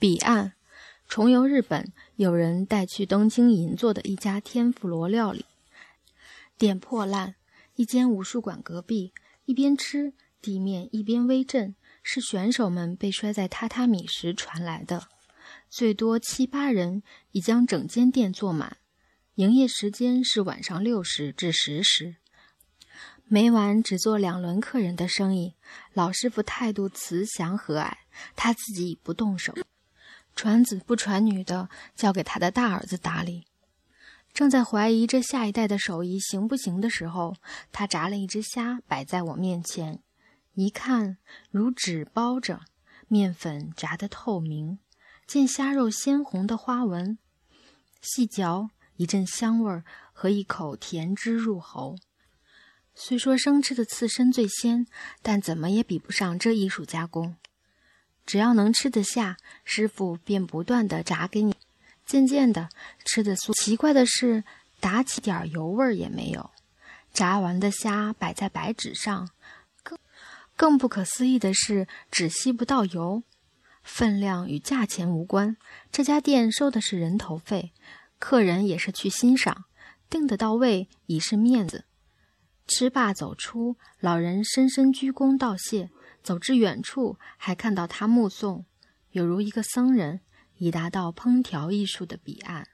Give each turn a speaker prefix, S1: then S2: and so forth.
S1: 彼岸，重游日本，有人带去东京银座的一家天妇罗料理店破烂，一间武术馆隔壁，一边吃地面一边微震，是选手们被摔在榻榻米时传来的。最多七八人已将整间店坐满，营业时间是晚上六时至十时。每晚只做两轮客人的生意，老师傅态度慈祥和蔼，他自己不动手，传子不传女的交给他的大儿子打理。正在怀疑这下一代的手艺行不行的时候，他炸了一只虾摆在我面前，一看如纸包着，面粉炸得透明，见虾肉鲜红的花纹，细嚼一阵香味儿和一口甜汁入喉。虽说生吃的刺身最鲜，但怎么也比不上这艺术加工。只要能吃得下，师傅便不断的炸给你。渐渐的，吃的酥。奇怪的是，打起点油味儿也没有。炸完的虾摆在白纸上，更更不可思议的是，只吸不到油。分量与价钱无关，这家店收的是人头费，客人也是去欣赏，订得到位已是面子。吃罢走出，老人深深鞠躬道谢，走至远处还看到他目送，有如一个僧人，已达到烹调艺术的彼岸。